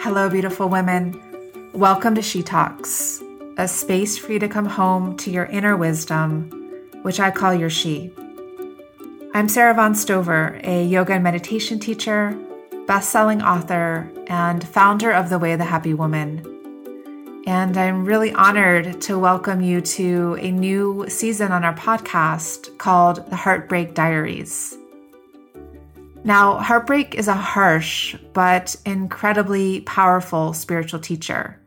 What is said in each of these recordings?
Hello, beautiful women. Welcome to She Talks, a space for you to come home to your inner wisdom, which I call your She. I'm Sara Avant Stover, a yoga and meditation teacher, best selling author, and founder of The Way of the Happy Woman. And I'm really honored to welcome you to a new season on our podcast called The Heartbreak Diaries. Now, heartbreak is a harsh but incredibly powerful spiritual teacher.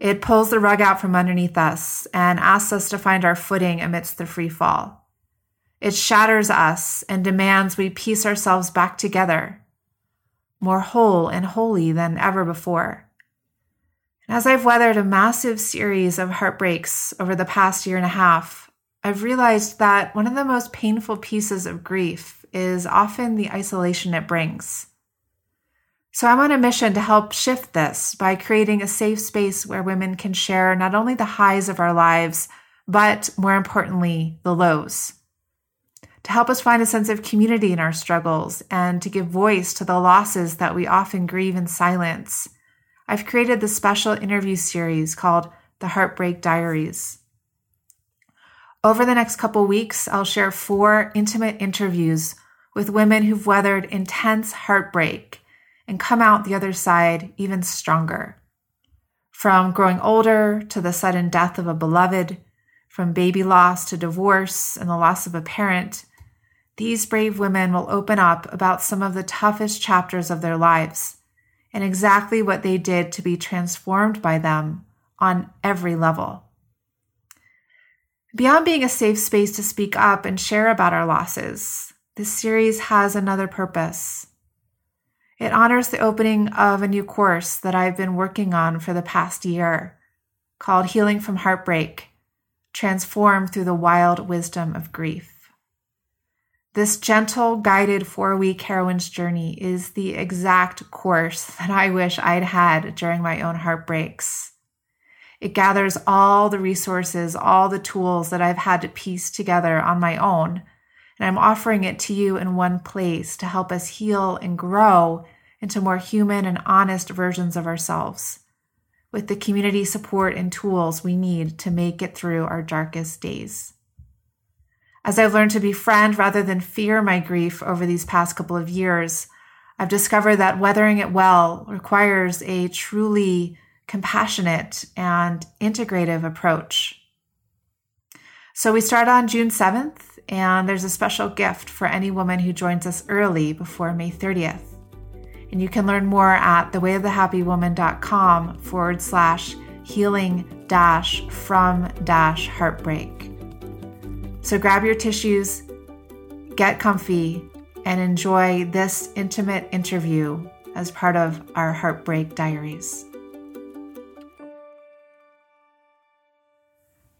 It pulls the rug out from underneath us and asks us to find our footing amidst the free fall. It shatters us and demands we piece ourselves back together, more whole and holy than ever before. And as I've weathered a massive series of heartbreaks over the past year and a half, I've realized that one of the most painful pieces of grief is often the isolation it brings. So I'm on a mission to help shift this by creating a safe space where women can share not only the highs of our lives, but more importantly, the lows. To help us find a sense of community in our struggles and to give voice to the losses that we often grieve in silence, I've created this special interview series called The Heartbreak Diaries. Over the next couple weeks, I'll share four intimate interviews with women who've weathered intense heartbreak and come out the other side even stronger. From growing older to the sudden death of a beloved, from baby loss to divorce and the loss of a parent, these brave women will open up about some of the toughest chapters of their lives and exactly what they did to be transformed by them on every level. Beyond being a safe space to speak up and share about our losses, this series has another purpose. It honors the opening of a new course that I've been working on for the past year called Healing from Heartbreak Transform Through the Wild Wisdom of Grief. This gentle, guided four week heroine's journey is the exact course that I wish I'd had during my own heartbreaks. It gathers all the resources, all the tools that I've had to piece together on my own and I'm offering it to you in one place to help us heal and grow into more human and honest versions of ourselves with the community support and tools we need to make it through our darkest days. As I've learned to befriend rather than fear my grief over these past couple of years, I've discovered that weathering it well requires a truly compassionate and integrative approach. So we start on June 7th, and there's a special gift for any woman who joins us early before May 30th. And you can learn more at thewayofthehappywoman.com forward slash healing dash from dash heartbreak. So grab your tissues, get comfy, and enjoy this intimate interview as part of our Heartbreak Diaries.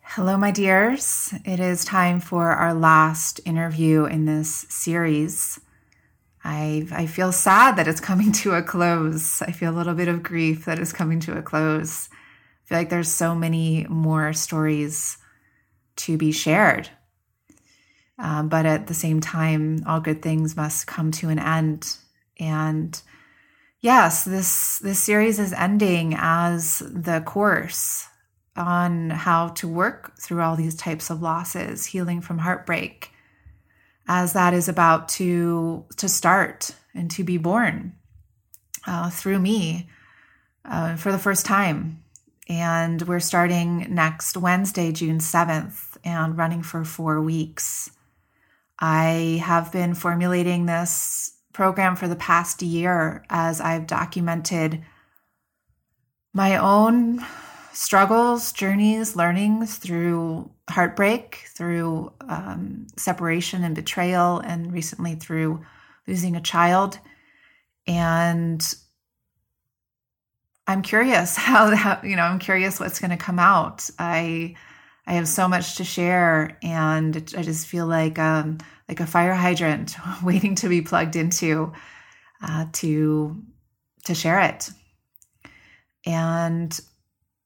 Hello, my dears. It is time for our last interview in this series. I, I feel sad that it's coming to a close. I feel a little bit of grief that it's coming to a close. I feel like there's so many more stories to be shared. Um, but at the same time, all good things must come to an end. And yes, this this series is ending as the course on how to work through all these types of losses, healing from heartbreak, as that is about to to start and to be born uh, through me uh, for the first time. And we're starting next Wednesday, June 7th, and running for four weeks. I have been formulating this program for the past year as I've documented my own struggles, journeys, learnings through heartbreak, through um, separation and betrayal, and recently through losing a child. And I'm curious how, that, you know, I'm curious what's going to come out. I I have so much to share, and I just feel like um, like a fire hydrant waiting to be plugged into uh, to to share it. And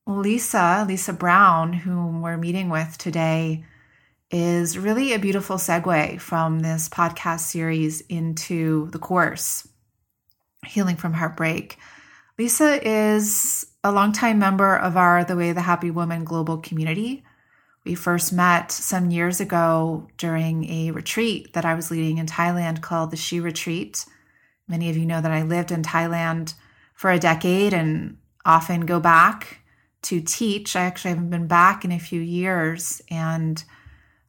Lisa, Lisa Brown, whom we're meeting with today, is really a beautiful segue from this podcast series into the course, Healing from Heartbreak. Lisa is a longtime member of our The Way the Happy Woman global community. We first met some years ago during a retreat that I was leading in Thailand called the She Retreat. Many of you know that I lived in Thailand for a decade and often go back to teach. I actually haven't been back in a few years, and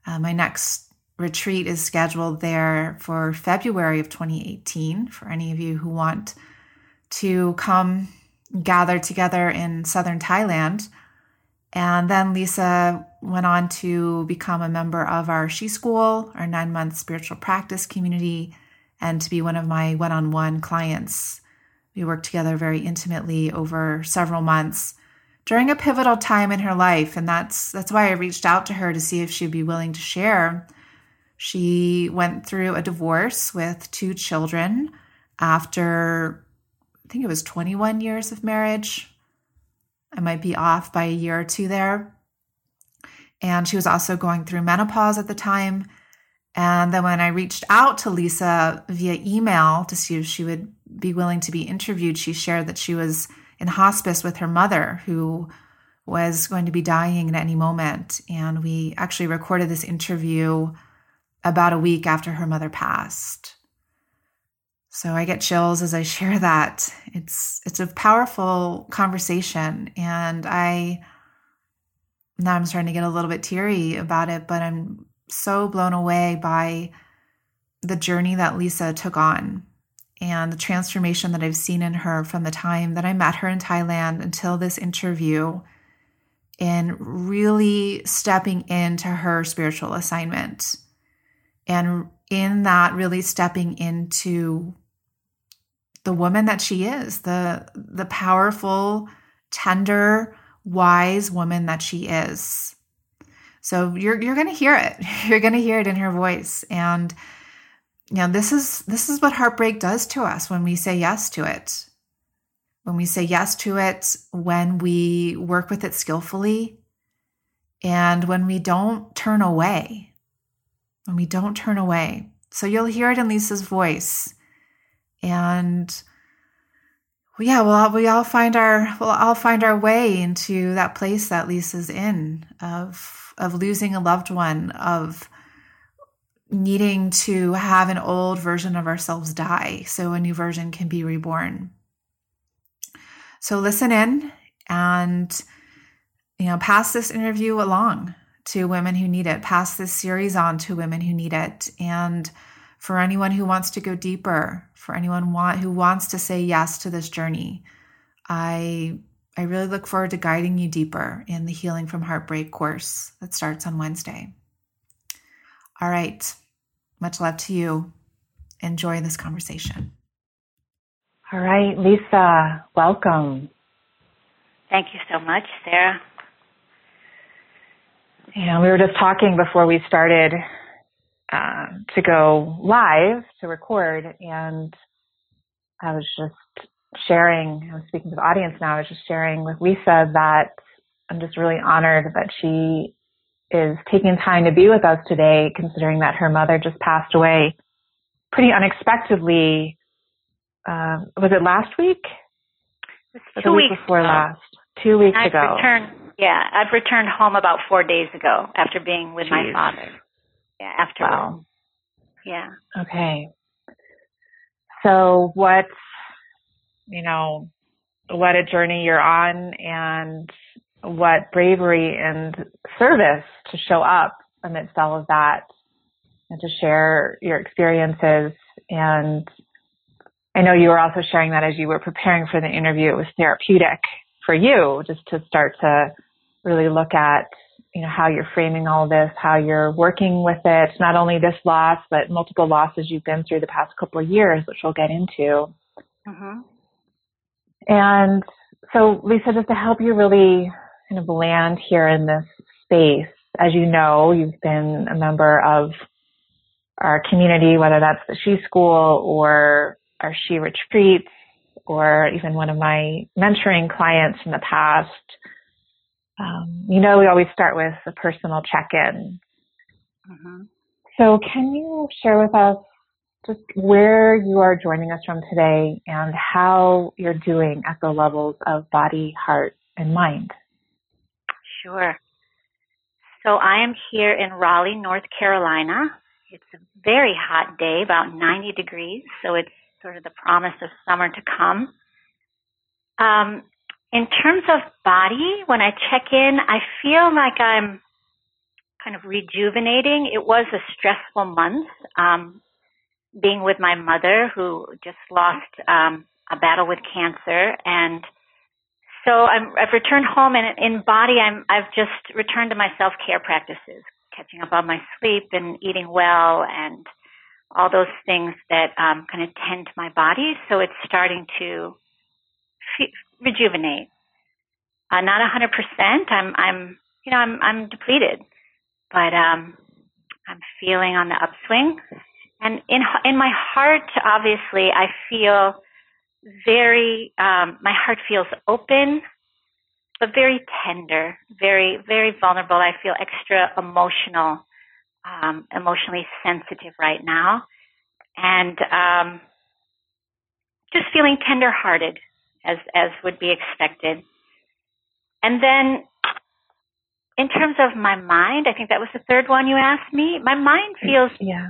uh, my next retreat is scheduled there for February of 2018 for any of you who want to come gather together in southern Thailand. And then Lisa went on to become a member of our She School, our nine month spiritual practice community, and to be one of my one on one clients. We worked together very intimately over several months during a pivotal time in her life. And that's, that's why I reached out to her to see if she'd be willing to share. She went through a divorce with two children after, I think it was 21 years of marriage I might be off by a year or two there. And she was also going through menopause at the time. And then when I reached out to Lisa via email to see if she would be willing to be interviewed, she shared that she was in hospice with her mother, who was going to be dying at any moment. And we actually recorded this interview about a week after her mother passed. So I get chills as I share that. It's it's a powerful conversation and I now I'm starting to get a little bit teary about it, but I'm so blown away by the journey that Lisa took on and the transformation that I've seen in her from the time that I met her in Thailand until this interview in really stepping into her spiritual assignment and in that really stepping into the woman that she is, the the powerful, tender, wise woman that she is. So you're you're going to hear it. You're going to hear it in her voice and know, this is this is what heartbreak does to us when we say yes to it. When we say yes to it, when we work with it skillfully, and when we don't turn away. When we don't turn away. So you'll hear it in Lisa's voice and yeah, well, we all find our we'll all find our way into that place that Lisa's in of of losing a loved one, of needing to have an old version of ourselves die so a new version can be reborn. So listen in and you know, pass this interview along to women who need it, pass this series on to women who need it and for anyone who wants to go deeper, for anyone want, who wants to say yes to this journey. I I really look forward to guiding you deeper in the Healing from Heartbreak course that starts on Wednesday. All right. Much love to you. Enjoy this conversation. All right, Lisa, welcome. Thank you so much, Sara. Yeah, we were just talking before we started uh, to go live to record, and I was just sharing. I was speaking to the audience now. I was just sharing with Lisa that I'm just really honored that she is taking time to be with us today, considering that her mother just passed away pretty unexpectedly. Uh, was it last week? It two week weeks before ago. last. Two weeks I've ago. Returned, yeah, I've returned home about four days ago after being with Jeez. my father. Yeah, after. Wow. Yeah. Okay. So what, you know, what a journey you're on and what bravery and service to show up amidst all of that and to share your experiences. And I know you were also sharing that as you were preparing for the interview. It was therapeutic for you just to start to really look at, you know, how you're framing all this, how you're working with it, not only this loss, but multiple losses you've been through the past couple of years, which we'll get into. Mm-hmm. And so, Lisa, just to help you really kind of land here in this space. As you know, you've been a member of our community, whether that's the She School or our She Retreats, or even one of my mentoring clients in the past. Um, you know, we always start with a personal check-in. Mm-hmm. So, can you share with us just where you are joining us from today and how you're doing at the levels of body, heart, and mind? Sure. So I am here in Raleigh, North Carolina. It's a very hot day, about 90 degrees, so it's sort of the promise of summer to come. Um, in terms of body, when I check in, I feel like I'm kind of rejuvenating. It was a stressful month, um, being with my mother who just lost um, a battle with cancer and so I'm, I've returned home, and in body, I'm I've just returned to my self care practices, catching up on my sleep and eating well, and all those things that um, kind of tend to my body. So it's starting to fe- rejuvenate. Uh, not a hundred percent. I'm I'm you know I'm I'm depleted, but um, I'm feeling on the upswing, and in in my heart, obviously, I feel very, um, my heart feels open, but very tender, very, very vulnerable. I feel extra emotional, um, emotionally sensitive right now. And, um, just feeling tender hearted as, as would be expected. And then in terms of my mind, I think that was the third one you asked me. My mind feels yeah.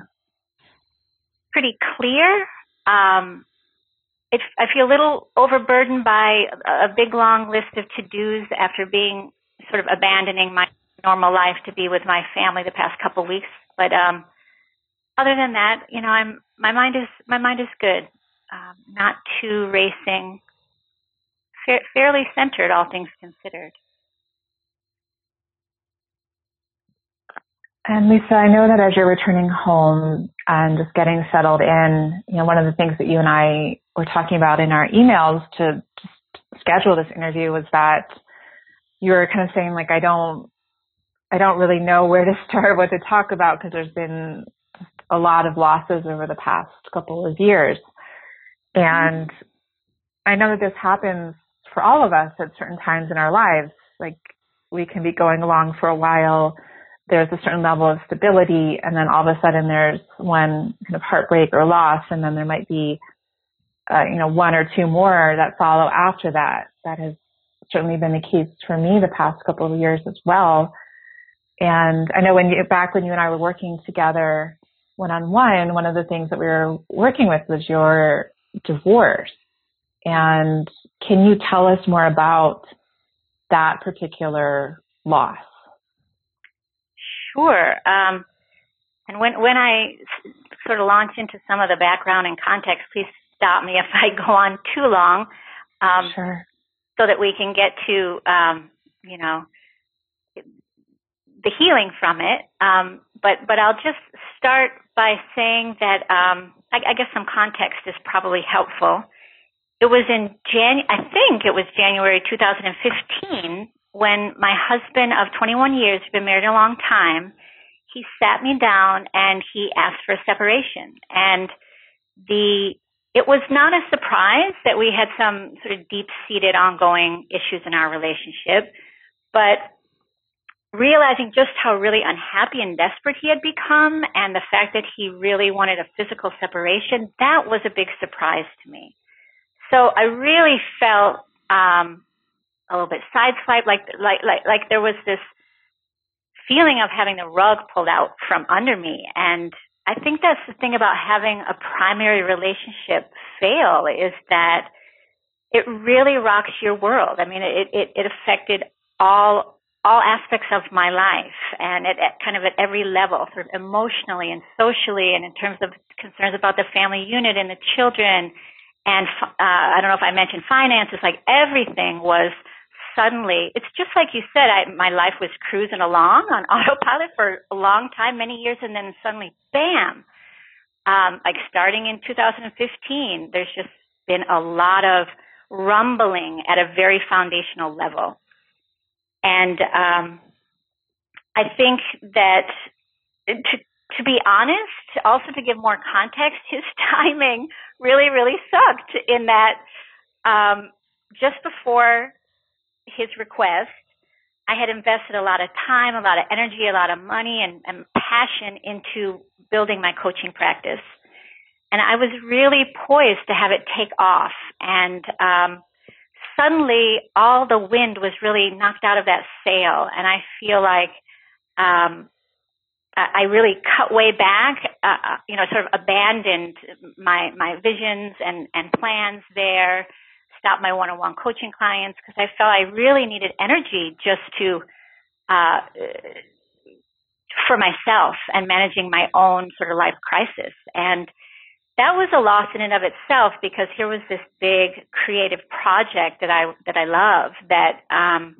pretty clear. Um, it, I feel a little overburdened by a big long list of to-dos after being sort of abandoning my normal life to be with my family the past couple weeks. But um, other than that, you know, I'm my mind is my mind is good, um, not too racing, fa- fairly centered, all things considered. And Lisa, I know that as you're returning home and just getting settled in, you know, one of the things that you and I were talking about in our emails to schedule this interview was that you were kind of saying like, I don't, I don't really know where to start, what to talk about because there's been a lot of losses over the past couple of years. And I know that this happens for all of us at certain times in our lives. Like we can be going along for a while there's a certain level of stability and then all of a sudden there's one kind of heartbreak or loss and then there might be uh, you know, one or two more that follow after that. That has certainly been the case for me the past couple of years as well. And I know when you, back when you and I were working together one on one, one of the things that we were working with was your divorce. And can you tell us more about that particular loss? Sure. Um, and when when I sort of launch into some of the background and context, please stop me if I go on too long. Um, sure. So that we can get to, um, you know, the healing from it. Um, but but I'll just start by saying that um, I, I guess some context is probably helpful. It was in Jan. I think it was January 2015 when my husband of 21 years, been married a long time, he sat me down and he asked for a separation. And the it was not a surprise that we had some sort of deep seated ongoing issues in our relationship, but realizing just how really unhappy and desperate he had become and the fact that he really wanted a physical separation, that was a big surprise to me. So I really felt um, a little bit sideswiped, like like like like there was this feeling of having the rug pulled out from under me. And I think that's the thing about having a primary relationship fail is that it really rocks your world. I mean, it it, it affected all all aspects of my life and at, at kind of at every level, sort of emotionally and socially, and in terms of concerns about the family unit and the children. And uh, I don't know if I mentioned finances. Like everything was suddenly, it's just like you said, I, my life was cruising along on autopilot for a long time, many years, and then suddenly, bam! Um, like starting in 2015, there's just been a lot of rumbling at a very foundational level. And um, I think that to, to be honest, also to give more context, his timing really, really sucked in that um, just before his request, I had invested a lot of time, a lot of energy, a lot of money and, and passion into building my coaching practice. And I was really poised to have it take off. And um, suddenly all the wind was really knocked out of that sail. And I feel like um, I really cut way back, uh, uh, you know, sort of abandoned my my visions and and plans there stop my one-on-one coaching clients because I felt I really needed energy just to uh, for myself and managing my own sort of life crisis. And that was a loss in and of itself because here was this big creative project that I that I love that um,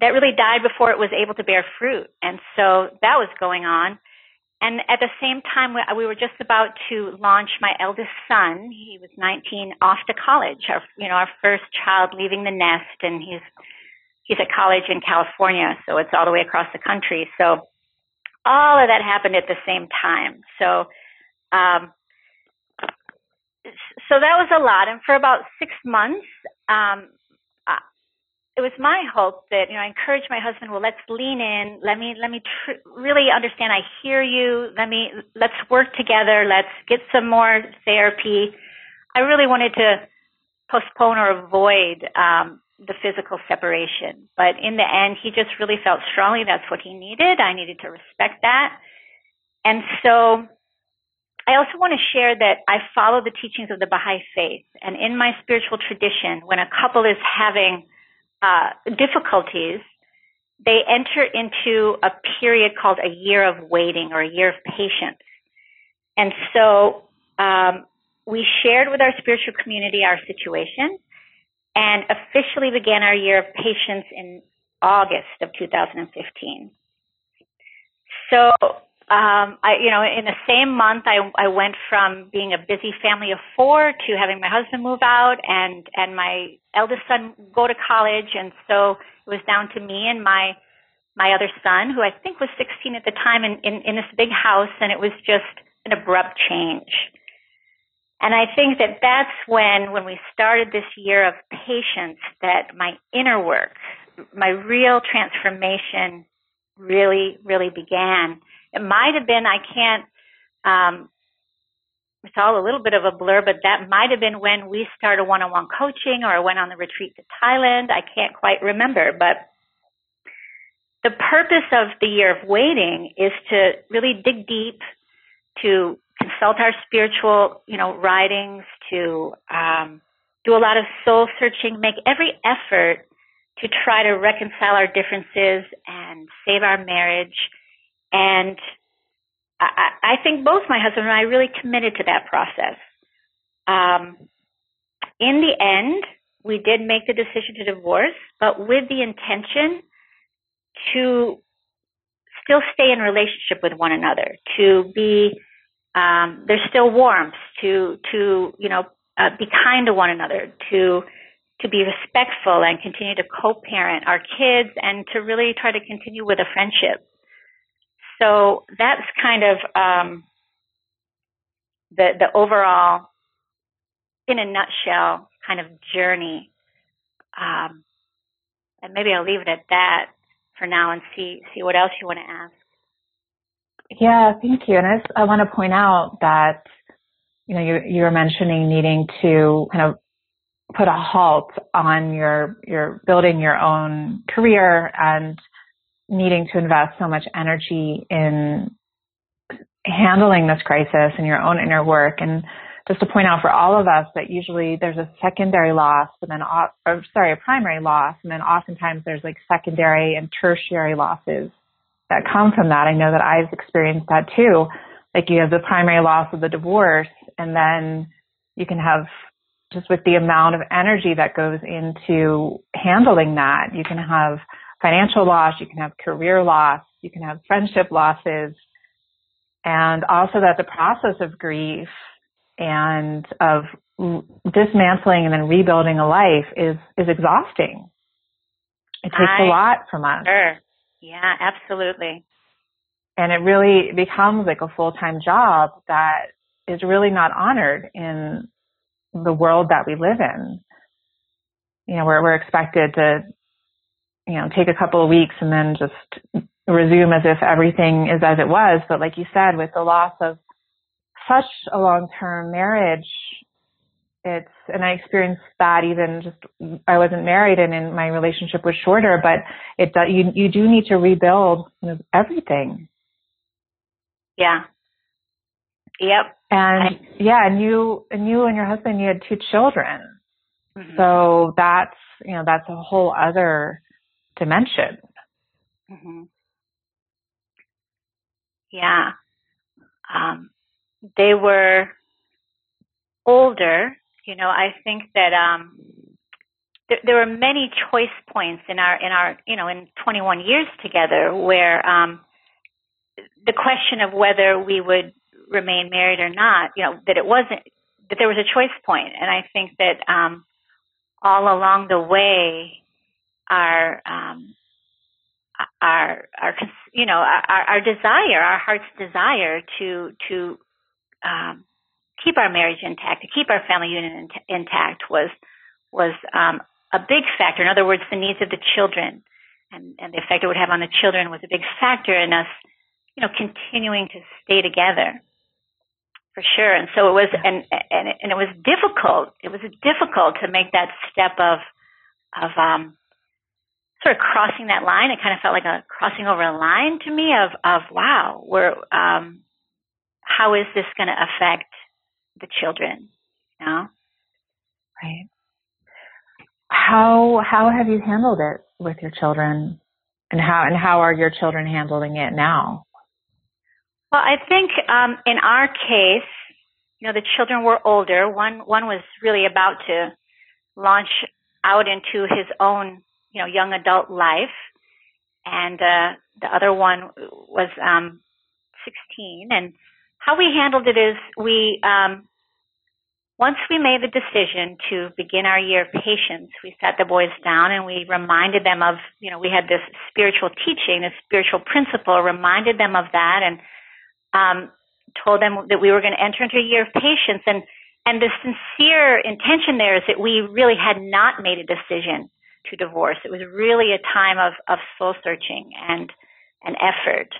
that really died before it was able to bear fruit. And so that was going on. And at the same time, we were just about to launch my eldest son. He was 19, off to college. Our, you know, our first child leaving the nest, and he's he's at college in California, so it's all the way across the country. So all of that happened at the same time. So, um, so that was a lot. And for about six months, um, it was my hope that you know I encouraged my husband. Well, let's lean in. Let me let me tr- really understand. I hear you. Let me let's work together. Let's get some more therapy. I really wanted to postpone or avoid um, the physical separation, but in the end, he just really felt strongly that's what he needed. I needed to respect that, and so. I also want to share that I follow the teachings of the Baha'i faith. And in my spiritual tradition, when a couple is having uh, difficulties, they enter into a period called a year of waiting or a year of patience. And so um, we shared with our spiritual community our situation and officially began our year of patience in August of 2015. So um, I, you know, in the same month, I, I went from being a busy family of four to having my husband move out and, and my eldest son go to college. And so it was down to me and my, my other son, who I think was 16 at the time in, in, in this big house. And it was just an abrupt change. And I think that that's when, when we started this year of patience, that my inner work, my real transformation really, really began it might have been, I can't um, it's all a little bit of a blur, but that might have been when we started one-on-one coaching or I went on the retreat to Thailand. I can't quite remember, but the purpose of the year of waiting is to really dig deep, to consult our spiritual, you know, writings, to um, do a lot of soul searching, make every effort to try to reconcile our differences and save our marriage. And I, I think both my husband and I really committed to that process. Um, in the end, we did make the decision to divorce, but with the intention to still stay in relationship with one another, to be um, there's still warmth, to to you know uh, be kind to one another, to to be respectful and continue to co-parent our kids, and to really try to continue with a friendship. So that's kind of um, the the overall, in a nutshell, kind of journey. Um, and maybe I'll leave it at that for now and see see what else you want to ask. Yeah, thank you. And I, just, I want to point out that you know you you were mentioning needing to kind of put a halt on your your building your own career and needing to invest so much energy in handling this crisis and your own inner work. And just to point out for all of us that usually there's a secondary loss and then, or sorry, a primary loss, and then oftentimes there's like secondary and tertiary losses that come from that. I know that I've experienced that too. Like you have the primary loss of the divorce, and then you can have just with the amount of energy that goes into handling that, you can have financial loss, you can have career loss, you can have friendship losses, and also that the process of grief and of dismantling and then rebuilding a life is is exhausting. It takes I, a lot from us. Sure. Yeah, absolutely. And it really becomes like a full-time job that is really not honored in the world that we live in. You know, where we're expected to you know, take a couple of weeks and then just resume as if everything is as it was. But like you said, with the loss of such a long-term marriage, it's, and I experienced that even just, I wasn't married and in my relationship was shorter, but it, you, you do need to rebuild everything. Yeah. Yep. And I, yeah, and you, and you and your husband, you had two children. Mm-hmm. So that's, you know, that's a whole other dimension. Mm-hmm. Yeah. Um, they were older. You know, I think that um, there, there were many choice points in our in our you know in 21 years together where um, the question of whether we would remain married or not, you know, that it wasn't that there was a choice point, and I think that um, all along the way our um, our our you know our, our desire, our heart's desire to to um, keep our marriage intact, to keep our family unit in, intact was was um, a big factor. In other words, the needs of the children and, and the effect it would have on the children was a big factor in us, you know, continuing to stay together for sure. And so it was, and and and it was difficult. It was difficult to make that step of of um, sort of crossing that line. It kind of felt like a crossing over a line to me of of wow, we're um, how is this going to affect the children? You know, right? How how have you handled it with your children, and how and how are your children handling it now? Well, I think um, in our case, you know, the children were older. One one was really about to launch out into his own you know, young adult life. And uh, the other one was um, 16. And how we handled it is we, um, once we made the decision to begin our year of patience, we sat the boys down and we reminded them of, you know, we had this spiritual teaching, this spiritual principle, reminded them of that and um, told them that we were going to enter into a year of patience. And, and the sincere intention there is that we really had not made a decision to divorce. It was really a time of, of soul searching and, and effort.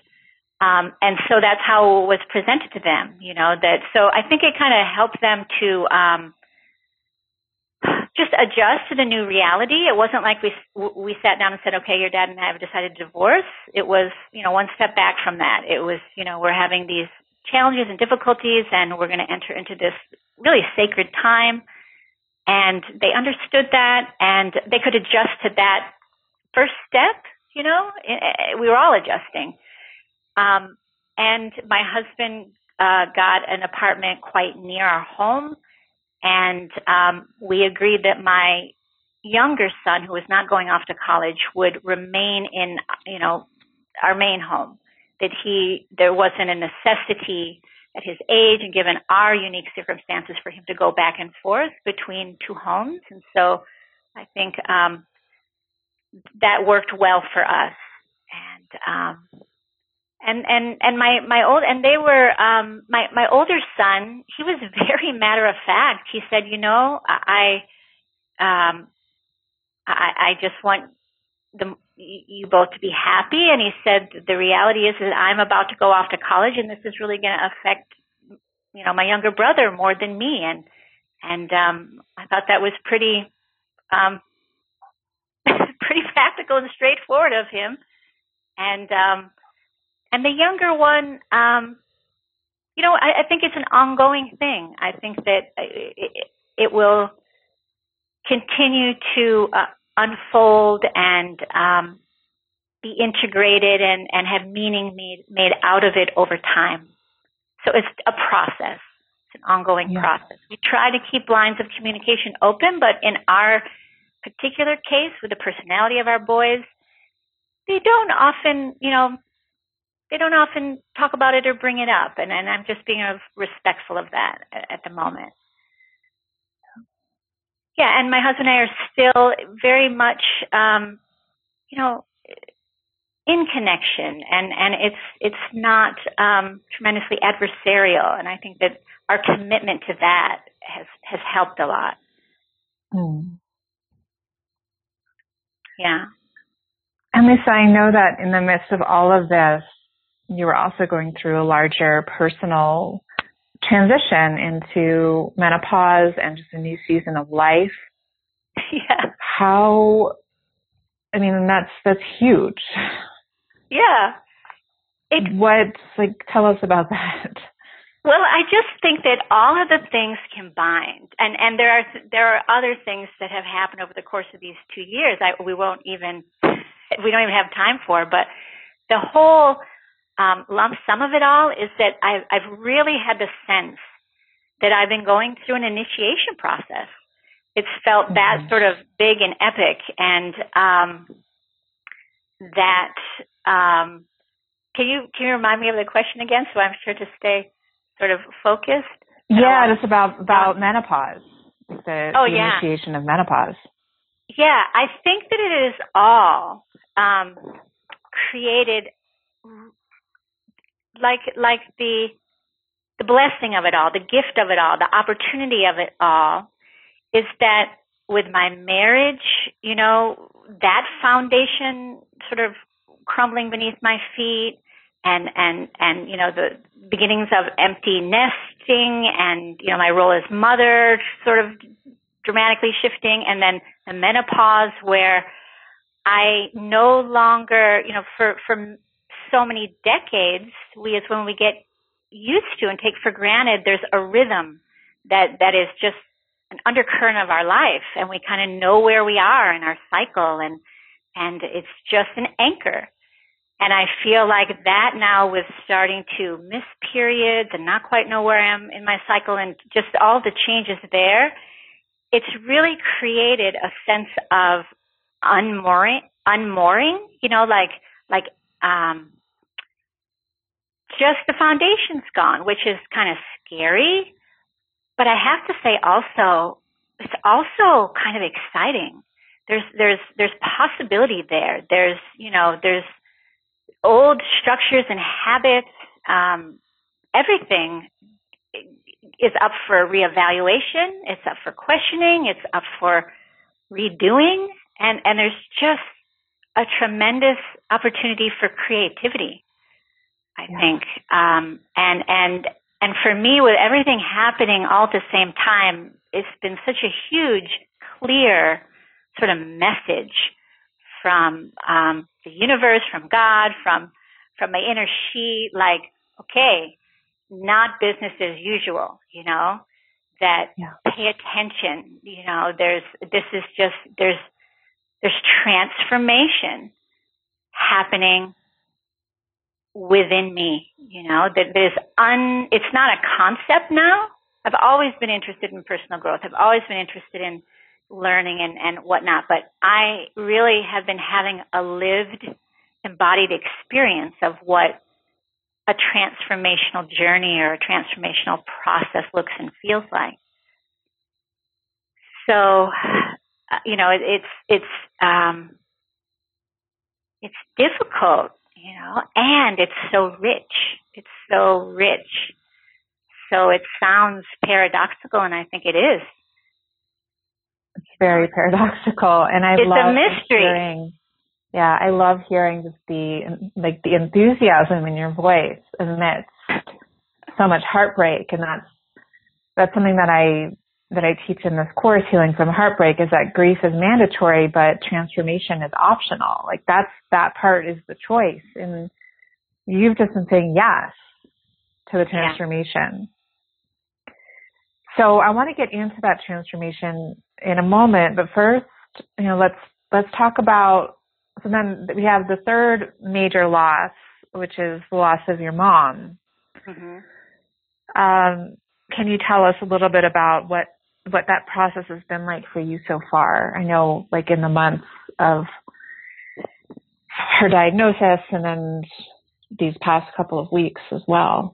Um, and so that's how it was presented to them, you know, that, so I think it kind of helped them to, um, just adjust to the new reality. It wasn't like we, we sat down and said, okay, your dad and I have decided to divorce. It was, you know, one step back from that. It was, you know, we're having these challenges and difficulties and we're going to enter into this really sacred time. And they understood that and they could adjust to that first step, you know, we were all adjusting. Um, and my husband uh, got an apartment quite near our home, and um, we agreed that my younger son, who was not going off to college, would remain in, you know, our main home. That he there wasn't a necessity at his age and given our unique circumstances for him to go back and forth between two homes, and so I think um, that worked well for us. And um, and and and my my old and they were um my my older son he was very matter of fact he said you know i um i i just want the you both to be happy. And he said the reality is that i'm about to go off to college and this is really going to affect you know my younger brother more than me. And and um i thought that was pretty um pretty practical and straightforward of him. And um and the younger one, um, you know, I, I think it's an ongoing thing. I think that it, it will continue to uh, unfold and um, be integrated and, and have meaning made, made out of it over time. So it's a process. It's an ongoing yeah. process. We try to keep lines of communication open, but in our particular case with the personality of our boys, they don't often, you know, they don't often talk about it or bring it up, and, and I'm just being respectful of that at, at the moment. Yeah, and my husband and I are still very much, um, you know, in connection, and and it's it's not um, tremendously adversarial, and I think that our commitment to that has has helped a lot. Mm. Yeah. And Lisa, I know that in the midst of all of this, you were also going through a larger personal transition into menopause and just a new season of life. Yeah. How, I mean, that's, that's huge. Yeah. It, what, like, tell us about that. Well, I just think that all of the things combined, and and there are there are other things that have happened over the course of these two years. I we won't even we don't even have time for, but the whole um, lump sum of it all is that I've, I've really had the sense that I've been going through an initiation process. It's felt mm-hmm. that sort of big and epic, and um, that um, can you can you remind me of the question again, so I'm sure to stay sort of focused. Yeah, um, it's about about menopause, the, oh, the yeah. initiation of menopause. Yeah, I think that it is all um, created like like the the blessing of it all, the gift of it all, the opportunity of it all is that with my marriage, you know, that foundation sort of crumbling beneath my feet and and and you know the beginnings of empty nesting and you know my role as mother sort of dramatically shifting and then the menopause where I no longer, you know, for for so many decades, we as when we get used to and take for granted, there's a rhythm that that is just an undercurrent of our life, and we kind of know where we are in our cycle, and and it's just an anchor. And I feel like that now with starting to miss periods and not quite know where I am in my cycle and just all the changes there, it's really created a sense of unmooring, unmooring, you know, like, like, um, just the foundation's gone, which is kind of scary. But I have to say also, it's also kind of exciting. There's, there's, there's possibility there. There's, you know, there's old structures and habits, um, everything is up for reevaluation. It's up for questioning. It's up for redoing. And, and there's just a tremendous opportunity for creativity. I yeah. think. Um, and, and, and for me, with everything happening all at the same time, it's been such a huge, clear sort of message from um, the universe, from God, from from my inner She, like, okay, not business as usual, you know, that yeah. pay attention, you know, there's this is just there's there's transformation happening within me, you know, that there's un, it's not a concept now. I've always been interested in personal growth. I've always been interested in learning and, and whatnot, but I really have been having a lived, embodied experience of what a transformational journey or a transformational process looks and feels like. So, uh, you know, it, it's, it's, um, it's difficult, you know, and it's so rich. It's so rich. So it sounds paradoxical, and I think it is. It's very paradoxical, and I it's love a mystery. hearing. Yeah, I love hearing just the like the enthusiasm in your voice amidst so much heartbreak, and that's that's something that I that I teach in this course, Healing from Heartbreak, is that grief is mandatory, but transformation is optional. Like that's, that part is the choice. And you've just been saying yes to the transformation. Yeah. So I want to get into that transformation in a moment, but first, you know, let's, let's talk about, so then we have the third major loss, which is the loss of your mom. Mm-hmm. Um, can you tell us a little bit about what what that process has been like for you so far? I know, like in the months of her diagnosis, and then these past couple of weeks as well.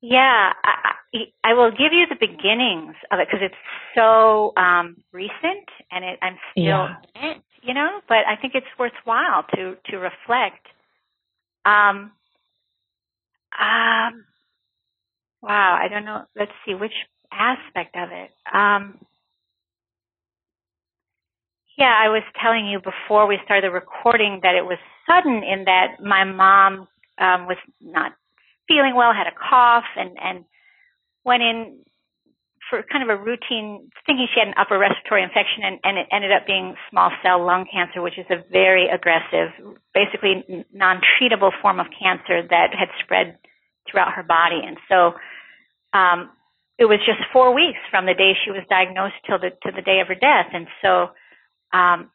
Yeah, I, I will give you the beginnings of it because it's so um, recent, and it, I'm still yeah. in it, you know. But I think it's worthwhile to to reflect. Um, um, wow, I don't know. Let's see which aspect of it. Um, yeah, I was telling you before we started recording that it was sudden in that my mom um, was not feeling well, had a cough, and and went in for kind of a routine, thinking she had an upper respiratory infection, and, and it ended up being small cell lung cancer, which is a very aggressive, basically non-treatable form of cancer that had spread throughout her body. And so um, it was just four weeks from the day she was diagnosed till the to the day of her death, and so um,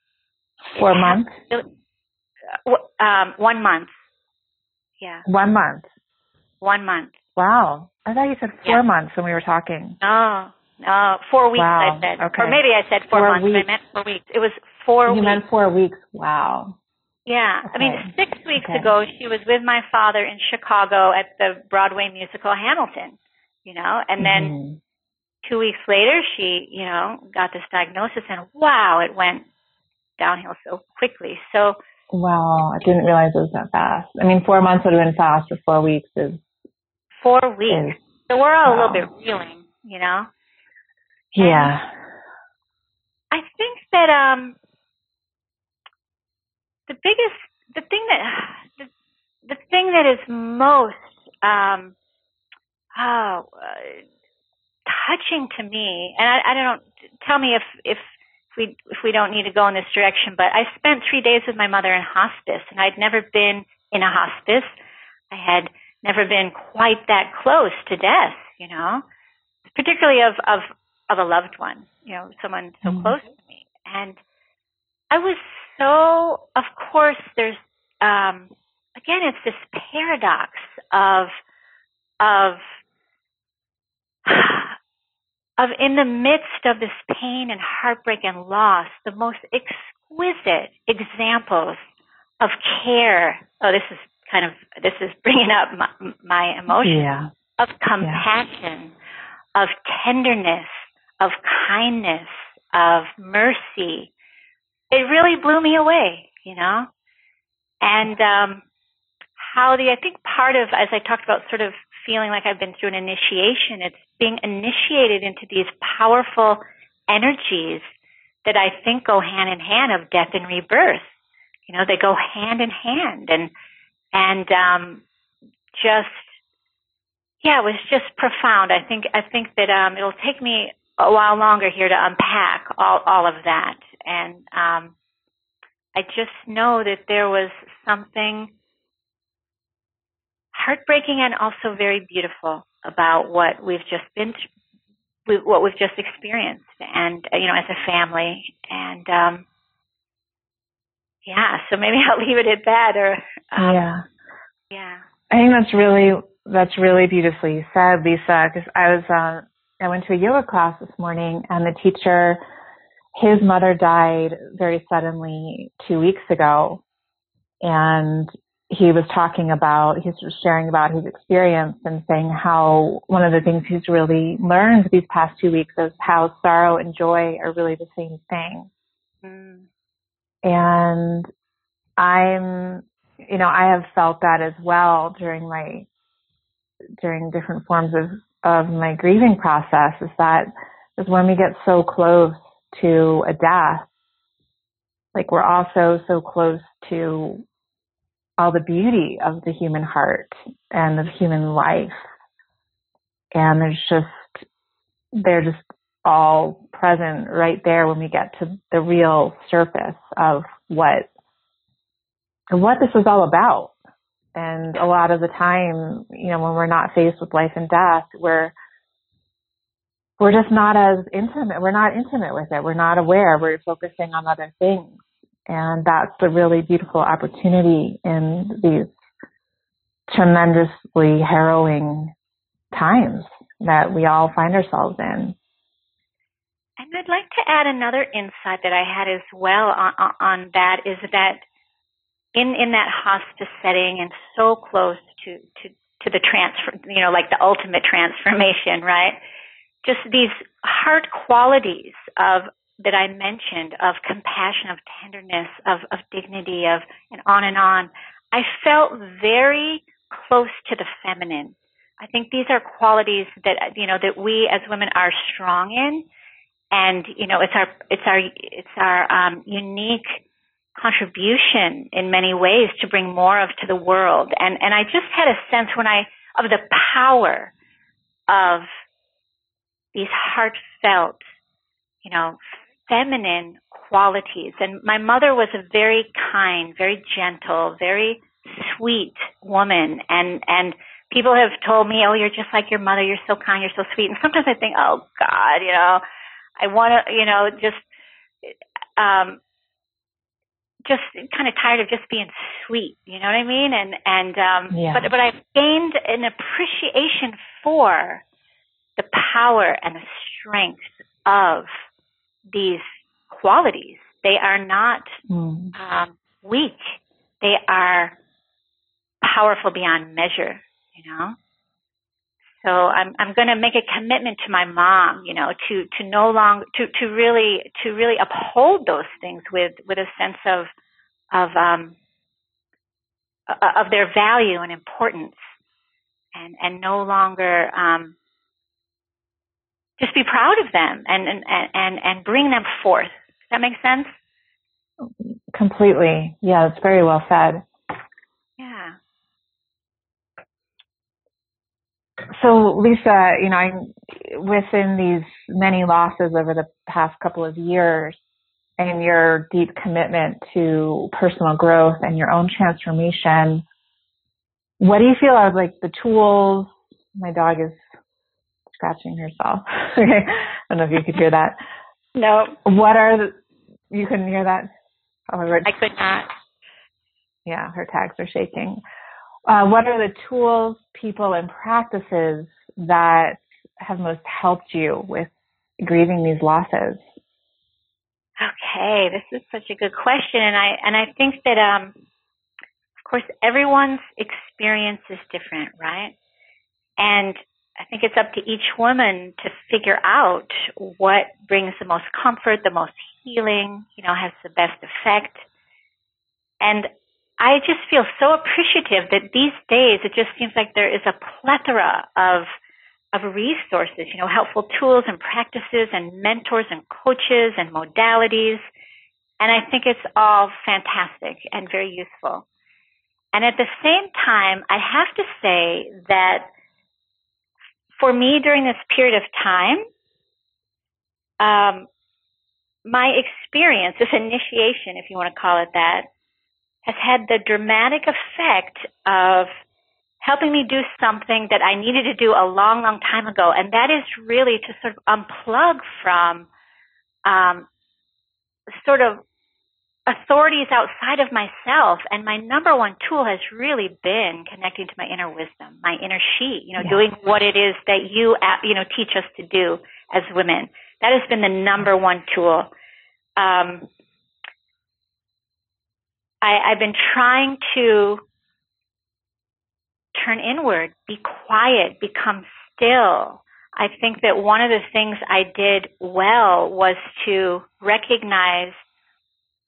four months. Uh, um, one month. Yeah. One month. One month. Wow. I thought you said four yeah. months when we were talking. No, no, four weeks. Wow. I said, okay. or maybe I said four, four months. Weeks. I meant four weeks. It was four. You weeks. meant four weeks. Wow. Yeah, okay. I mean, six weeks okay. ago, she was with my father in Chicago at the Broadway musical Hamilton you know, and then mm-hmm. two weeks later she, you know, got this diagnosis and wow, it went downhill so quickly. So Wow, I didn't realize it was that fast. I mean, four months would have been fast, but four weeks is four weeks. Is, so we're all wow. a little bit reeling, you know. Yeah. And I think that um the biggest, the thing that the, the thing that is most um oh, uh, touching to me. And I, I don't tell me if if we if we don't need to go in this direction. But I spent three days with my mother in hospice, and I'd never been in a hospice. I had never been quite that close to death. You know, particularly of of of a loved one. You know, someone so mm-hmm. close to me, and I was so. Of course, there's um, again, it's this paradox of of of in the midst of this pain and heartbreak and loss, the most exquisite examples of care. Oh, this is kind of this is bringing up my, my emotions yeah. of compassion, yeah. of tenderness, of kindness, of mercy. It really blew me away, you know, and um, how the I think part of as I talked about sort of feeling like I've been through an initiation. It's being initiated into these powerful energies that I think go hand in hand of death and rebirth. You know, they go hand in hand and, and, um, just yeah, it was just profound. I think I think that um, it'll take me a while longer here to unpack all all of that, and um, I just know that there was something heartbreaking and also very beautiful about what we've just been through, what we've just experienced and you know as a family. And um yeah so maybe i'll leave it at that or um, yeah. yeah. I think that's really that's really beautifully said lisa because i was uh i went to a yoga class this morning and the teacher his mother died very suddenly two weeks ago. And he was talking about, he was sharing about his experience and saying how one of the things he's really learned these past two weeks is how sorrow and joy are really the same thing. Mm. And I'm, you know, I have felt that as well during my, during different forms of, of my grieving process is that is when we get so close to a death, like we're also so close to all the beauty of the human heart and of human life. And there's just, they're just all present right there when we get to the real surface of what, what this is all about. And a lot of the time, you know, when we're not faced with life and death, we're, we're just not as intimate. We're not intimate with it. We're not aware. We're focusing on other things. And that's a really beautiful opportunity in these tremendously harrowing times that we all find ourselves in. And I'd like to add another insight that I had as well on, on that is that in, in that hospice setting and so close to, to, to the transfer, you know, like the ultimate transformation, right? Just these heart qualities of that I mentioned of compassion, of tenderness, of, of dignity, of and on and on, I felt very close to the feminine. I think these are qualities that you know that we as women are strong in, and you know it's our it's our it's our um, unique contribution in many ways to bring more of to the world. And and I just had a sense when I of the power of these heartfelt, you know, feminine qualities. And my mother was a very kind, very gentle, very sweet woman. And, and people have told me, oh, you're just like your mother. You're so kind. You're so sweet. And sometimes I think, oh God, you know, I want to, you know, just, um, just kind of tired of just being sweet, you know what I mean? And and um yeah. but but I've gained an appreciation for the power and the strength of these qualities. They are not mm. um, weak. They are powerful beyond measure. You know. So I'm I'm going to make a commitment to my mom, you know, to to no longer to to really to really uphold those things with with a sense of of um of their value and importance, and and no longer um just be proud of them and and and and bring them forth. Does that make sense? Completely. Yeah, it's very well said. Yeah. So, Lisa, you know, I'm within these many losses over the past couple of years and your deep commitment to personal growth and your own transformation, what do you feel are like the tools? My dog is scratching herself. okay. I don't know if you could hear that. No. What are the, you couldn't hear that? Oh, I could not. Yeah, her tags are shaking. Uh, what are the tools, people, and practices that have most helped you with grieving these losses? Okay, this is such a good question, and I and I think that um, of course everyone's experience is different, right? And I think it's up to each woman to figure out what brings the most comfort, the most healing, you know, has the best effect. And I just feel so appreciative that these days it just seems like there is a plethora of of resources, you know, helpful tools and practices and mentors and coaches and modalities. And I think it's all fantastic and very useful. And at the same time, I have to say that for me during this period of time, um, my experience, this initiation, if you want to call it that, has had the dramatic effect of helping me do something that I needed to do a long, long time ago. And that is really to sort of unplug from um, sort of authorities outside of myself. And my number one tool has really been connecting to my inner wisdom, my inner she, you know, yeah. doing what it is that you, you know, teach us to do as women. That has been the number one tool. Um, I, I've been trying to turn inward, be quiet, become still. I think that one of the things I did well was to recognize,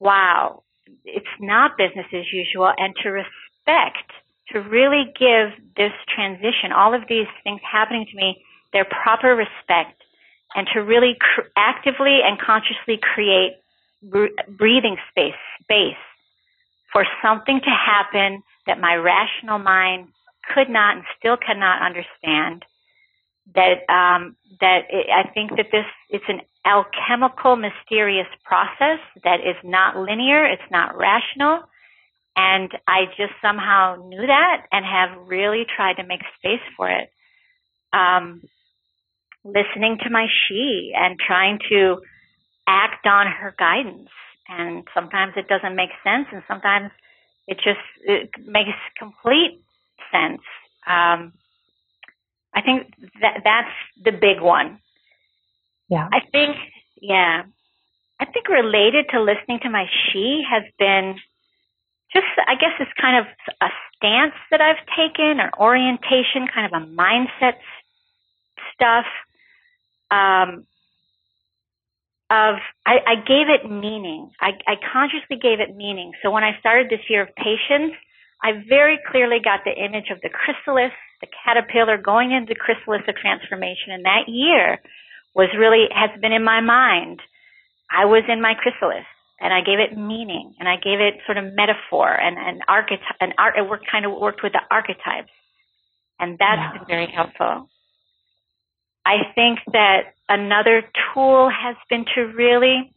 wow, it's not business as usual and to respect, to really give this transition, all of these things happening to me, their proper respect and to really cr- actively and consciously create br- breathing space, space for something to happen that my rational mind could not and still cannot understand. That um, that it, I think that this it's an alchemical, mysterious process that is not linear. It's not rational. And I just somehow knew that and have really tried to make space for it. Um, listening to my she and trying to act on her guidance. And sometimes it doesn't make sense, and sometimes it just it makes complete sense. Um, I think that that's the big one. Yeah. I think, yeah, I think related to listening to my she has been just, I guess, it's kind of a stance that I've taken, or orientation, kind of a mindset stuff um, of I, I gave it meaning. I, I consciously gave it meaning. So when I started this year of patience, I very clearly got the image of the chrysalis, the caterpillar going into chrysalis of transformation. And that year was really, has been in my mind. I was in my chrysalis and I gave it meaning and I gave it sort of metaphor and, and archetype, and art, it worked, kind of worked with the archetypes. And that's yeah. been very helpful. I think that another tool has been to really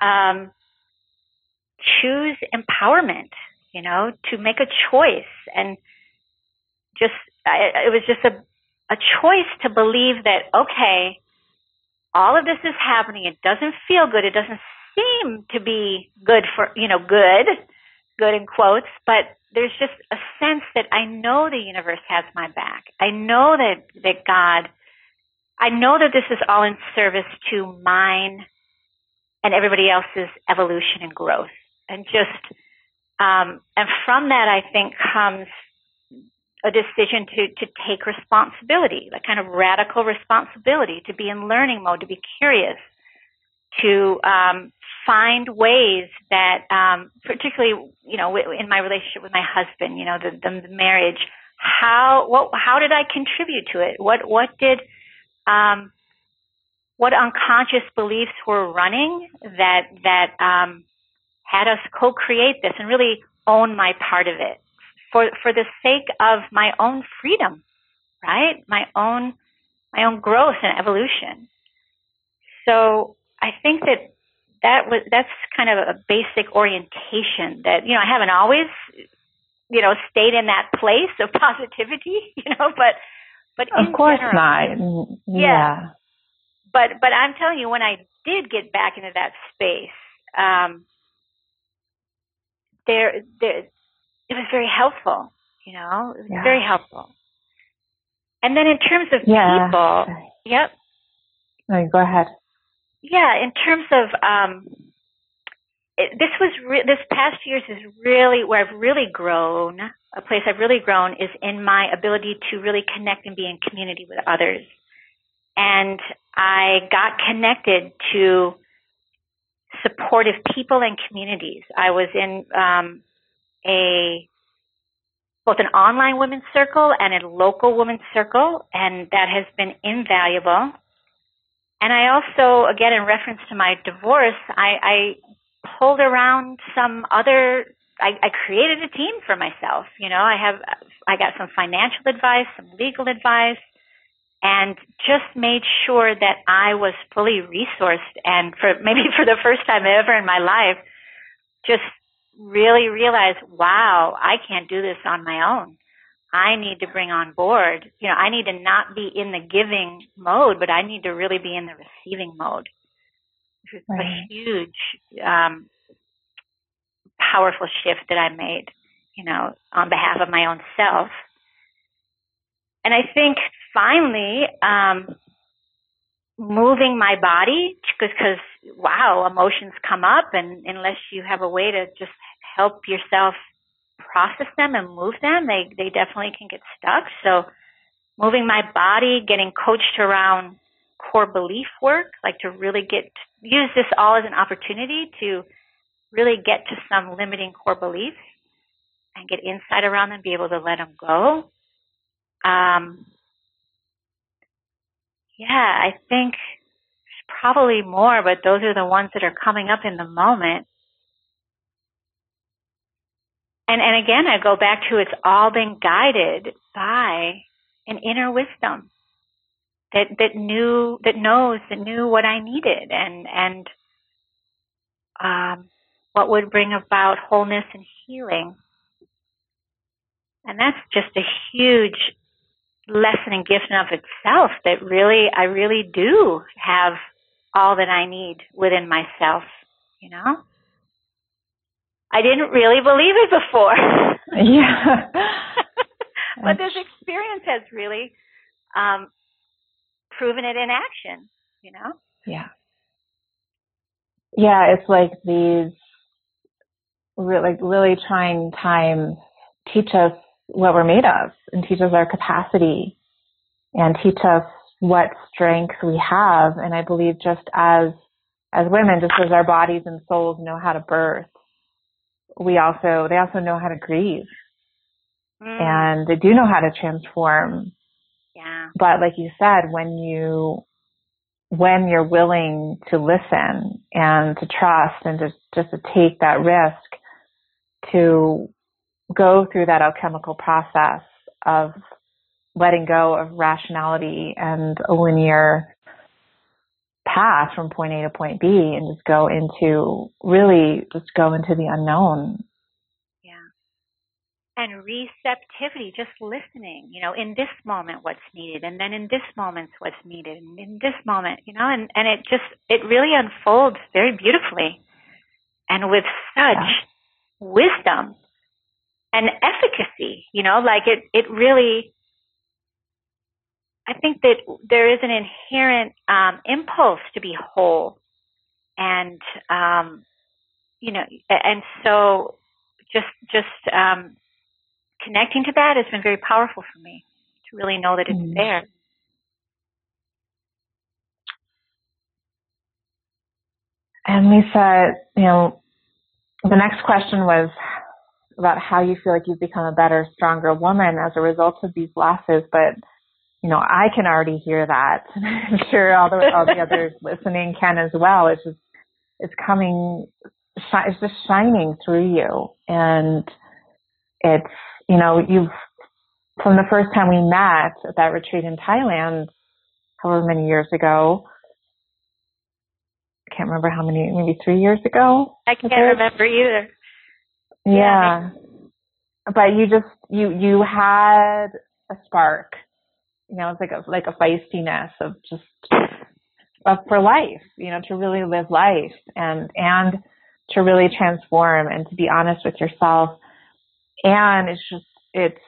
um, choose empowerment, you know, to make a choice and just, I, it was just a, a choice to believe that, okay, all of this is happening. It doesn't feel good. It doesn't seem to be good for, you know, good, good in quotes, but there's just a sense that I know the universe has my back. I know that, that God I know that this is all in service to mine and everybody else's evolution and growth. And just, um, and from that, I think comes a decision to, to take responsibility, like kind of radical responsibility, to be in learning mode, to be curious, to um, find ways that, um, particularly, you know, in my relationship with my husband, you know, the, the, the marriage, how, what, how did I contribute to it? What, what did, um, what unconscious beliefs were running that that um, had us co-create this and really own my part of it for for the sake of my own freedom, right? My own my own growth and evolution. So I think that that was that's kind of a basic orientation that you know I haven't always you know stayed in that place of positivity, you know, but but of course general, not. Yeah. yeah. But but I'm telling you, when I did get back into that space, um, there there it was very helpful. You know, it was yeah. very helpful. And then in terms of yeah. people, yep. No, go ahead. Yeah, in terms of um, it, this was re- this past years is really where I've really grown a place I've really grown is in my ability to really connect and be in community with others. And I got connected to supportive people and communities. I was in um, a both an online women's circle and a local women's circle, and that has been invaluable. And I also, again, in reference to my divorce, I, I pulled around some other I, I created a team for myself. You know, I have, I got some financial advice, some legal advice, and just made sure that I was fully resourced and for maybe for the first time ever in my life, just really realize, wow, I can't do this on my own. I need to bring on board, you know, I need to not be in the giving mode, but I need to really be in the receiving mode. Which right. a huge, um, powerful shift that I made, you know, on behalf of my own self. And I think finally, um, moving my body because wow emotions come up and unless you have a way to just help yourself process them and move them they they definitely can get stuck. So moving my body getting coached around core belief work like to really get use this all as an opportunity to really get to some limiting core beliefs and get insight around them be able to let them go. Um, yeah, I think probably more, but those are the ones that are coming up in the moment. And and again, I go back to it's all been guided by an inner wisdom that that knew that knows that knew what I needed and and um, what would bring about wholeness and healing. And that's just a huge lesson and gift of itself that really, I really do have all that I need within myself, you know? I didn't really believe it before. yeah. but this experience has really um, proven it in action, you know? Yeah. Yeah, it's like these really, like really trying times teach us what we're made of and teach us our capacity and teach us what strengths we have. And I believe just as, as women, just as our bodies and souls know how to birth, we also, they also know how to grieve mm. and they do know how to transform. Yeah. But like you said, when you, when you're willing to listen and to trust and just, just to take that risk to go through that alchemical process of letting go of rationality and a linear path from point A to point B and just go into really just go into the unknown. Yeah. And receptivity, just listening, you know, in this moment what's needed and then in this moment what's needed and in this moment, you know, and, and it just it really unfolds very beautifully and with such yeah. wisdom and efficacy, you know, like it, it really, I think that there is an inherent um, impulse to be whole, and um, you know, and so just just um, connecting to that has been very powerful for me to really know that it's mm-hmm. there. And Lisa, you know, the next question was about how you feel like you've become a better, stronger woman as a result of these losses, but you know, I can already hear that. I'm sure all the all the others listening can as well. It's just it's coming, it's just shining through you, and it's you know you've from the first time we met at that retreat in Thailand, however many years ago. I can't remember how many, maybe three years ago. I can't remember either. Yeah. But you just you you had a spark. You know, it's like a like a feistiness of just of for life, you know, to really live life and and to really transform and to be honest with yourself. And it's just it's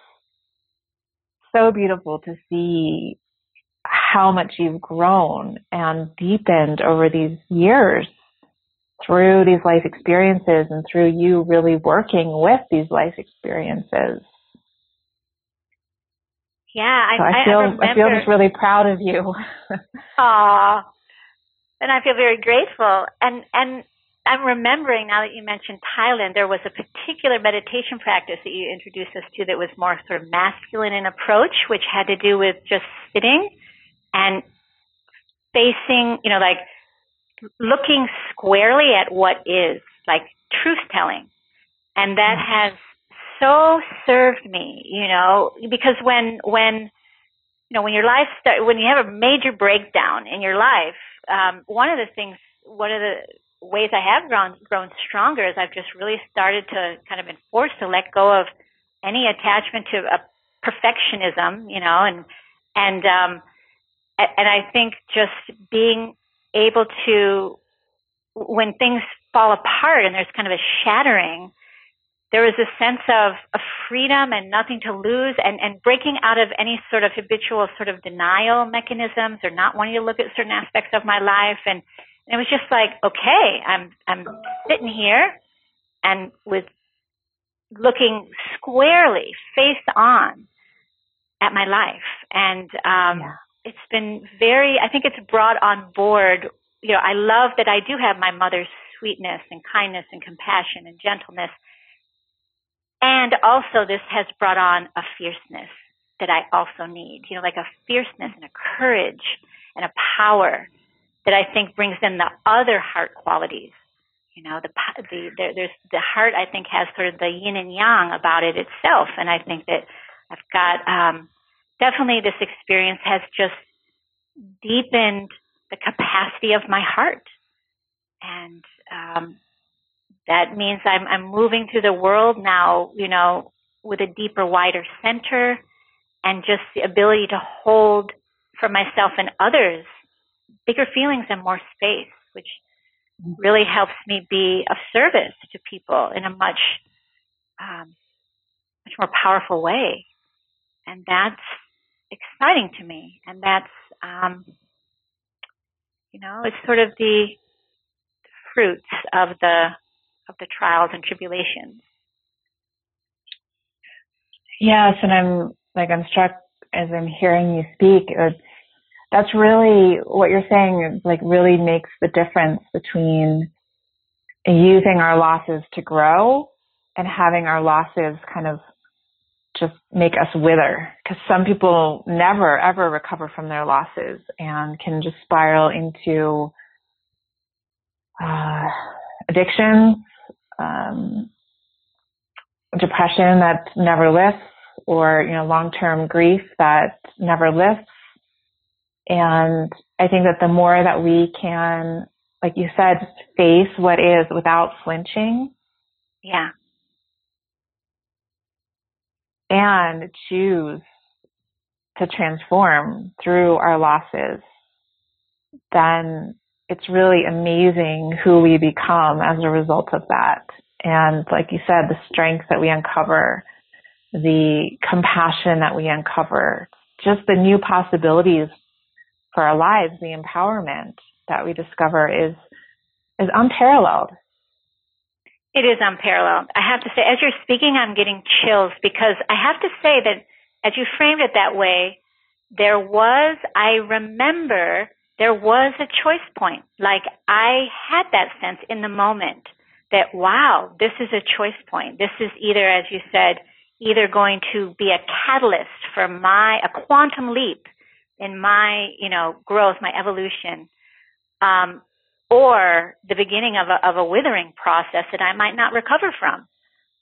so beautiful to see how much you've grown and deepened over these years through these life experiences and through you really working with these life experiences. Yeah, I, so I feel I, I, feel just really proud of you. Aw, and I feel very grateful. And and I'm remembering now that you mentioned Thailand, there was a particular meditation practice that you introduced us to that was more sort of masculine in approach, which had to do with just sitting and facing, you know, like looking squarely at what is, like truth telling. And that has so served me, you know, because when, when, you know, when your life start, when you have a major breakdown in your life, um, one of the things, one of the ways I have grown, grown stronger is I've just really started to kind of enforce to let go of any attachment to a perfectionism, you know, and, and, um, and I think just being able to, when things fall apart and there's kind of a shattering, there is a sense of, of freedom and nothing to lose and, and breaking out of any sort of habitual sort of denial mechanisms or not wanting to look at certain aspects of my life. And, and it was just like, okay, I'm, I'm sitting here and with looking squarely face on at my life. And, um, yeah it's been very, I think it's brought on board, you know, I love that I do have my mother's sweetness and kindness and compassion and gentleness. And also this has brought on a fierceness that I also need, you know, like a fierceness and a courage and a power that I think brings in the other heart qualities. You know, the, the, there, there's the heart I think has sort of the yin and yang about it itself. And I think that I've got, um, definitely this experience has just deepened the capacity of my heart. And um, that means I'm, I'm moving through the world now, you know, with a deeper, wider center and just the ability to hold for myself and others bigger feelings and more space, which really helps me be of service to people in a much, um, much more powerful way. And that's exciting to me, and that's um, you know it's sort of the fruits of the of the trials and tribulations. Yes, and I'm like I'm struck as I'm hearing you speak. that's really what you're saying. Like really makes the difference between using our losses to grow and having our losses kind of just make us wither because some people never ever recover from their losses and can just spiral into uh, addiction, um, depression that never lifts, or you know long-term grief that never lifts. And I think that the more that we can, like you said, face what is without flinching. Yeah and choose to transform through our losses, then it's really amazing who we become as a result of that. And like you said, the strength that we uncover, the compassion that we uncover, just the new possibilities for our lives, the empowerment that we discover is, is unparalleled. It is unparalleled. I have to say, as you're speaking, I'm getting chills because I have to say that as you framed it that way, there was, I remember there was a choice point. Like I had that sense in the moment that, wow, this is a choice point. This is either, as you said, either going to be a catalyst for my, a quantum leap in my, you know, growth, my evolution, um, or the beginning of a, of a withering process that I might not recover from.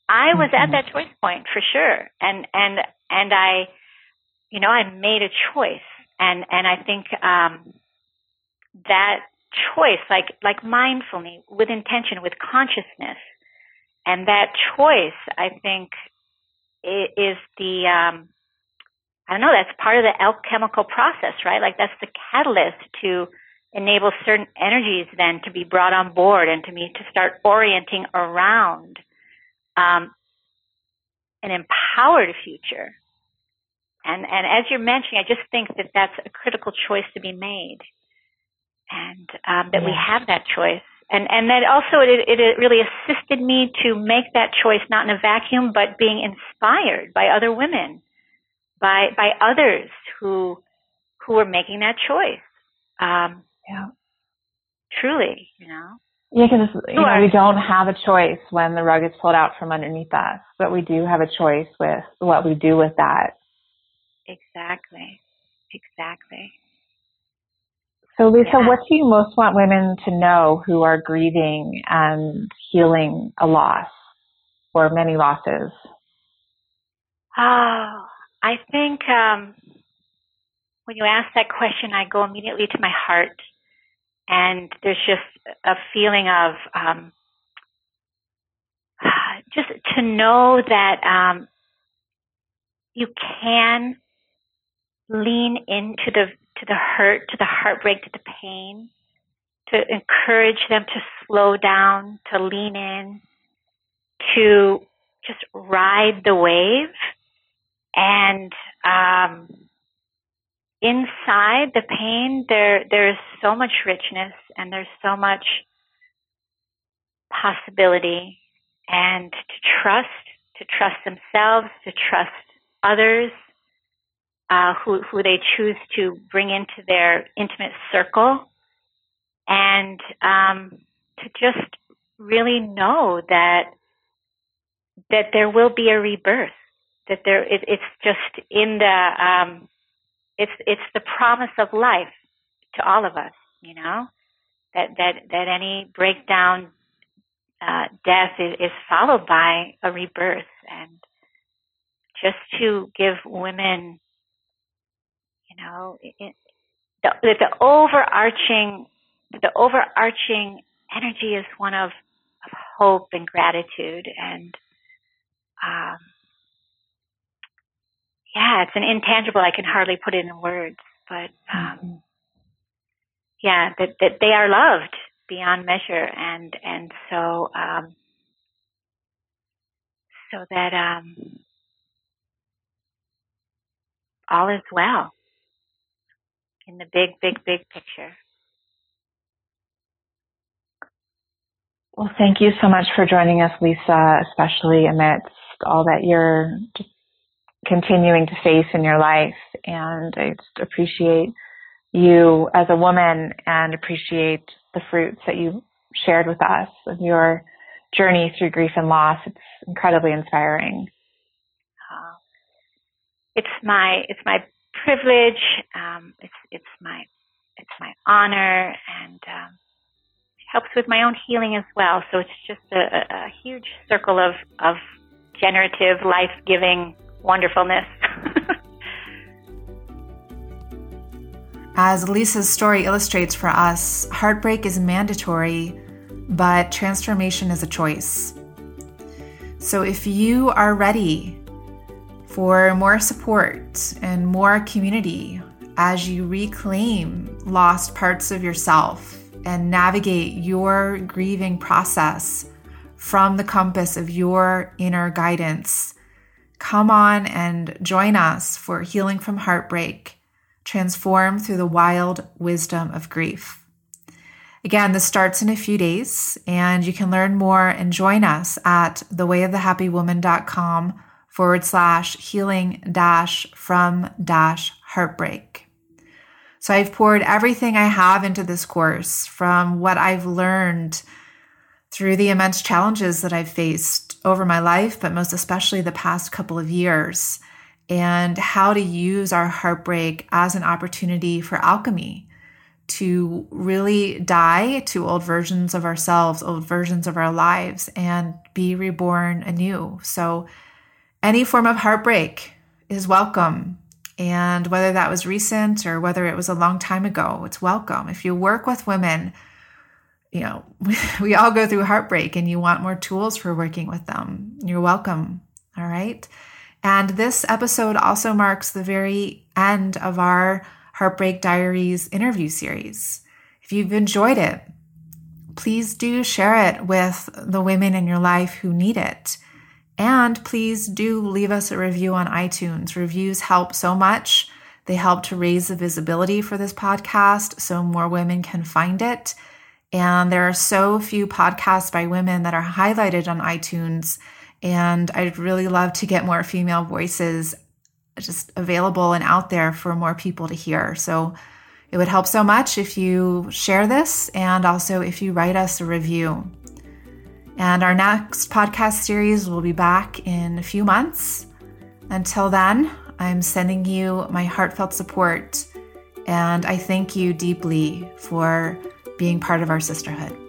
I was at mm-hmm. that choice point for sure. And, and, and I, you know, I made a choice. And, and I think, um, that choice, like, like mindfully, with intention, with consciousness, and that choice, I think, is the, um, I don't know, that's part of the alchemical process, right? Like that's the catalyst to enables certain energies then to be brought on board and to me to start orienting around um, an empowered future. And and as you're mentioning, I just think that that's a critical choice to be made, and um, that yes. we have that choice. And and that also it, it it really assisted me to make that choice not in a vacuum, but being inspired by other women, by by others who who were making that choice. Um, yeah. Truly, you know. Yeah, because you know we don't have a choice when the rug is pulled out from underneath us, but we do have a choice with what we do with that. Exactly. Exactly. So, Lisa, yeah. what do you most want women to know who are grieving and healing a loss? or many losses? Oh, I think um, when you ask that question, I go immediately to my heart, and there's just a feeling of um, just to know that um, you can lean into the to the hurt, to the heartbreak, to the pain, to encourage them to slow down, to lean in, to just ride the wave. And um, inside the pain, there there's so much richness and there's so much possibility, and to trust, to trust themselves, to trust others, uh, who, who they choose to bring into their intimate circle. And um, to just really know that that there will be a rebirth that there it, it's just in the um, it's it's the promise of life to all of us you know? That that that any breakdown uh, death is, is followed by a rebirth. And just to give women you know, it, the, the overarching, the overarching energy is one of, of hope and gratitude. And, um, yeah, it's an intangible. I can hardly put it in words, but, um, mm-hmm. yeah, that, that they are loved beyond measure. And, and so, um, so that, um, all is well in the big, big, big picture. Well, thank you so much for joining us, Lisa, especially amidst all that you're just continuing to face in your life. And I just appreciate you as a woman and appreciate the fruits that you shared with us of your journey through grief and loss. It's incredibly inspiring. Oh, it's my it's my privilege. Um, it's it's my it's my honor, and um, helps with my own healing as well. So it's just a, a huge circle of of generative, life giving wonderfulness. As Lisa's story illustrates for us, heartbreak is mandatory, but transformation is a choice. So if you are ready for more support and more community as you reclaim lost parts of yourself and navigate your grieving process from the compass of your inner guidance. Come on and join us for Healing from Heartbreak, transform through the wild wisdom of grief. Again, this starts in a few days, and you can learn more and join us at thewayofthehappywoman.com forward slash healing dash from dash heartbreak. So I've poured everything I have into this course from what I've learned through the immense challenges that I've faced over my life, but most especially the past couple of years, and how to use our heartbreak as an opportunity for alchemy to really die to old versions of ourselves, old versions of our lives, and be reborn anew. So any form of heartbreak is welcome. And whether that was recent or whether it was a long time ago, it's welcome. If you work with women, you know, we, all go through heartbreak and you want more tools for working with them, you're welcome. All right. And this episode also marks the very end of our Heartbreak Diaries interview series. If you've enjoyed it, please do share it with the women in your life who need it. And please do leave us a review on iTunes. Reviews help so much. They help to raise the visibility for this podcast so more women can find it. And there are so few podcasts by women that are highlighted on iTunes. And I'd really love to get more female voices just available and out there for more people to hear. So it would help so much if you share this and also if you write us a review. And our next podcast series will be back in a few months. Until then, I'm sending you my heartfelt support, and I thank you deeply for being part of our sisterhood.